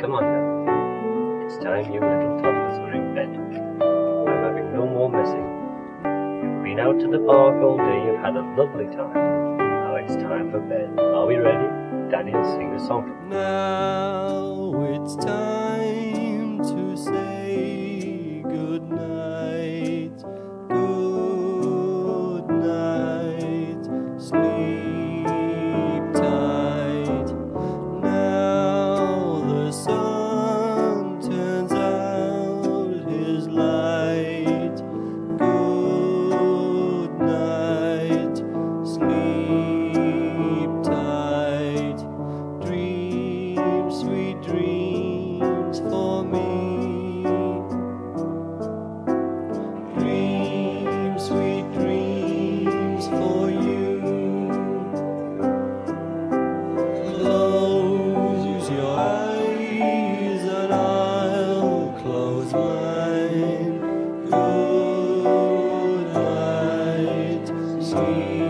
Come on now. It's time you little toddlers were in bed. I'm having no more messing. You've been out to the park all day, you've had a lovely time. Now it's time for bed. Are we ready? Daddy, sing a song. Now it's time. see.